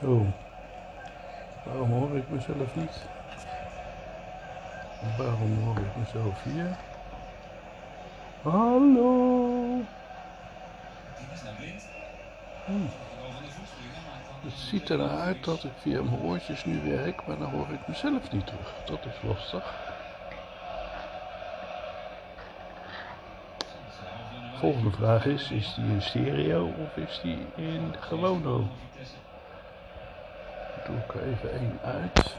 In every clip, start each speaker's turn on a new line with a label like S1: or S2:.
S1: Zo. Waarom hoor ik mezelf niet? Waarom hoor ik mezelf hier? Hallo. Hm. Het ziet er naar uit dat ik via mijn oortjes nu werk, maar dan hoor ik mezelf niet terug. Dat is lastig. Volgende vraag is, is die in stereo of is die in gewone? Doe ik even één uit.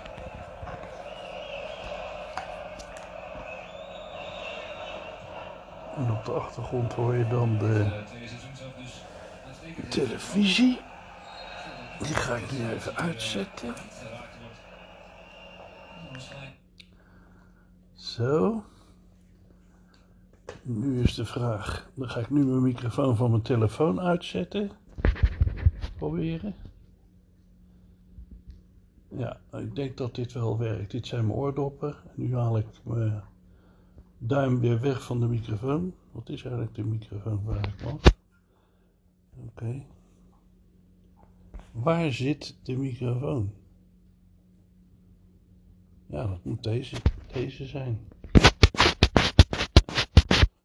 S1: En op de achtergrond hoor je dan de televisie. Die ga ik nu even uitzetten. Zo. Nu is de vraag, dan ga ik nu mijn microfoon van mijn telefoon uitzetten. Proberen. Ja, ik denk dat dit wel werkt. Dit zijn mijn oordoppen. Nu haal ik mijn duim weer weg van de microfoon. Wat is eigenlijk de microfoon waar ik was? Oké. Waar zit de microfoon? Ja, dat moet deze, deze zijn.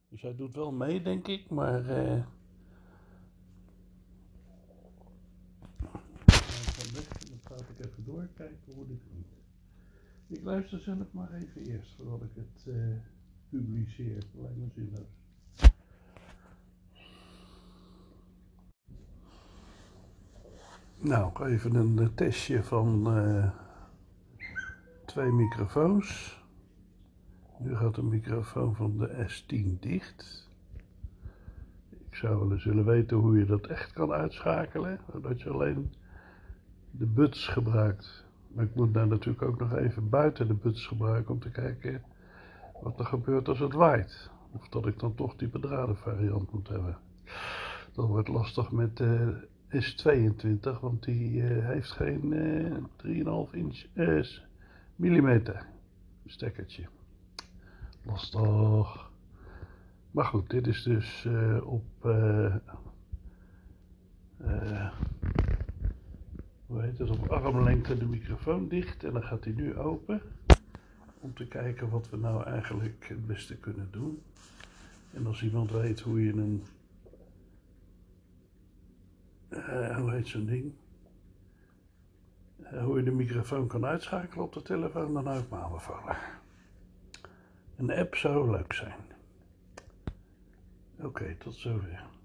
S1: Dus hij doet wel mee, denk ik, maar. Uh... Dan praat ik even door, kijken hoe dit klinkt. Ik luister zelf maar even eerst voordat ik het uh, publiceer. Lijkt me zinloos. Nou, even een testje van uh, twee microfoons. Nu gaat de microfoon van de S10 dicht. Ik zou wel eens willen weten hoe je dat echt kan uitschakelen, zodat je alleen de buts gebruikt. Maar ik moet daar natuurlijk ook nog even buiten de buts gebruiken om te kijken wat er gebeurt als het waait. Of dat ik dan toch die bedraden variant moet hebben. Dat wordt lastig met de S22, want die uh, heeft geen uh, 3,5 inch uh, millimeter stekkertje. Lastig. Maar goed, dit is dus op. Hoe heet het? Op armlengte de microfoon dicht. En dan gaat hij nu open. Om te kijken wat we nou eigenlijk het beste kunnen doen. En als iemand weet hoe je een. hoe heet zo'n ding? hoe je de microfoon kan uitschakelen op de telefoon, dan hou ik aanbevallen. Een app zou leuk zijn. Oké, tot zover.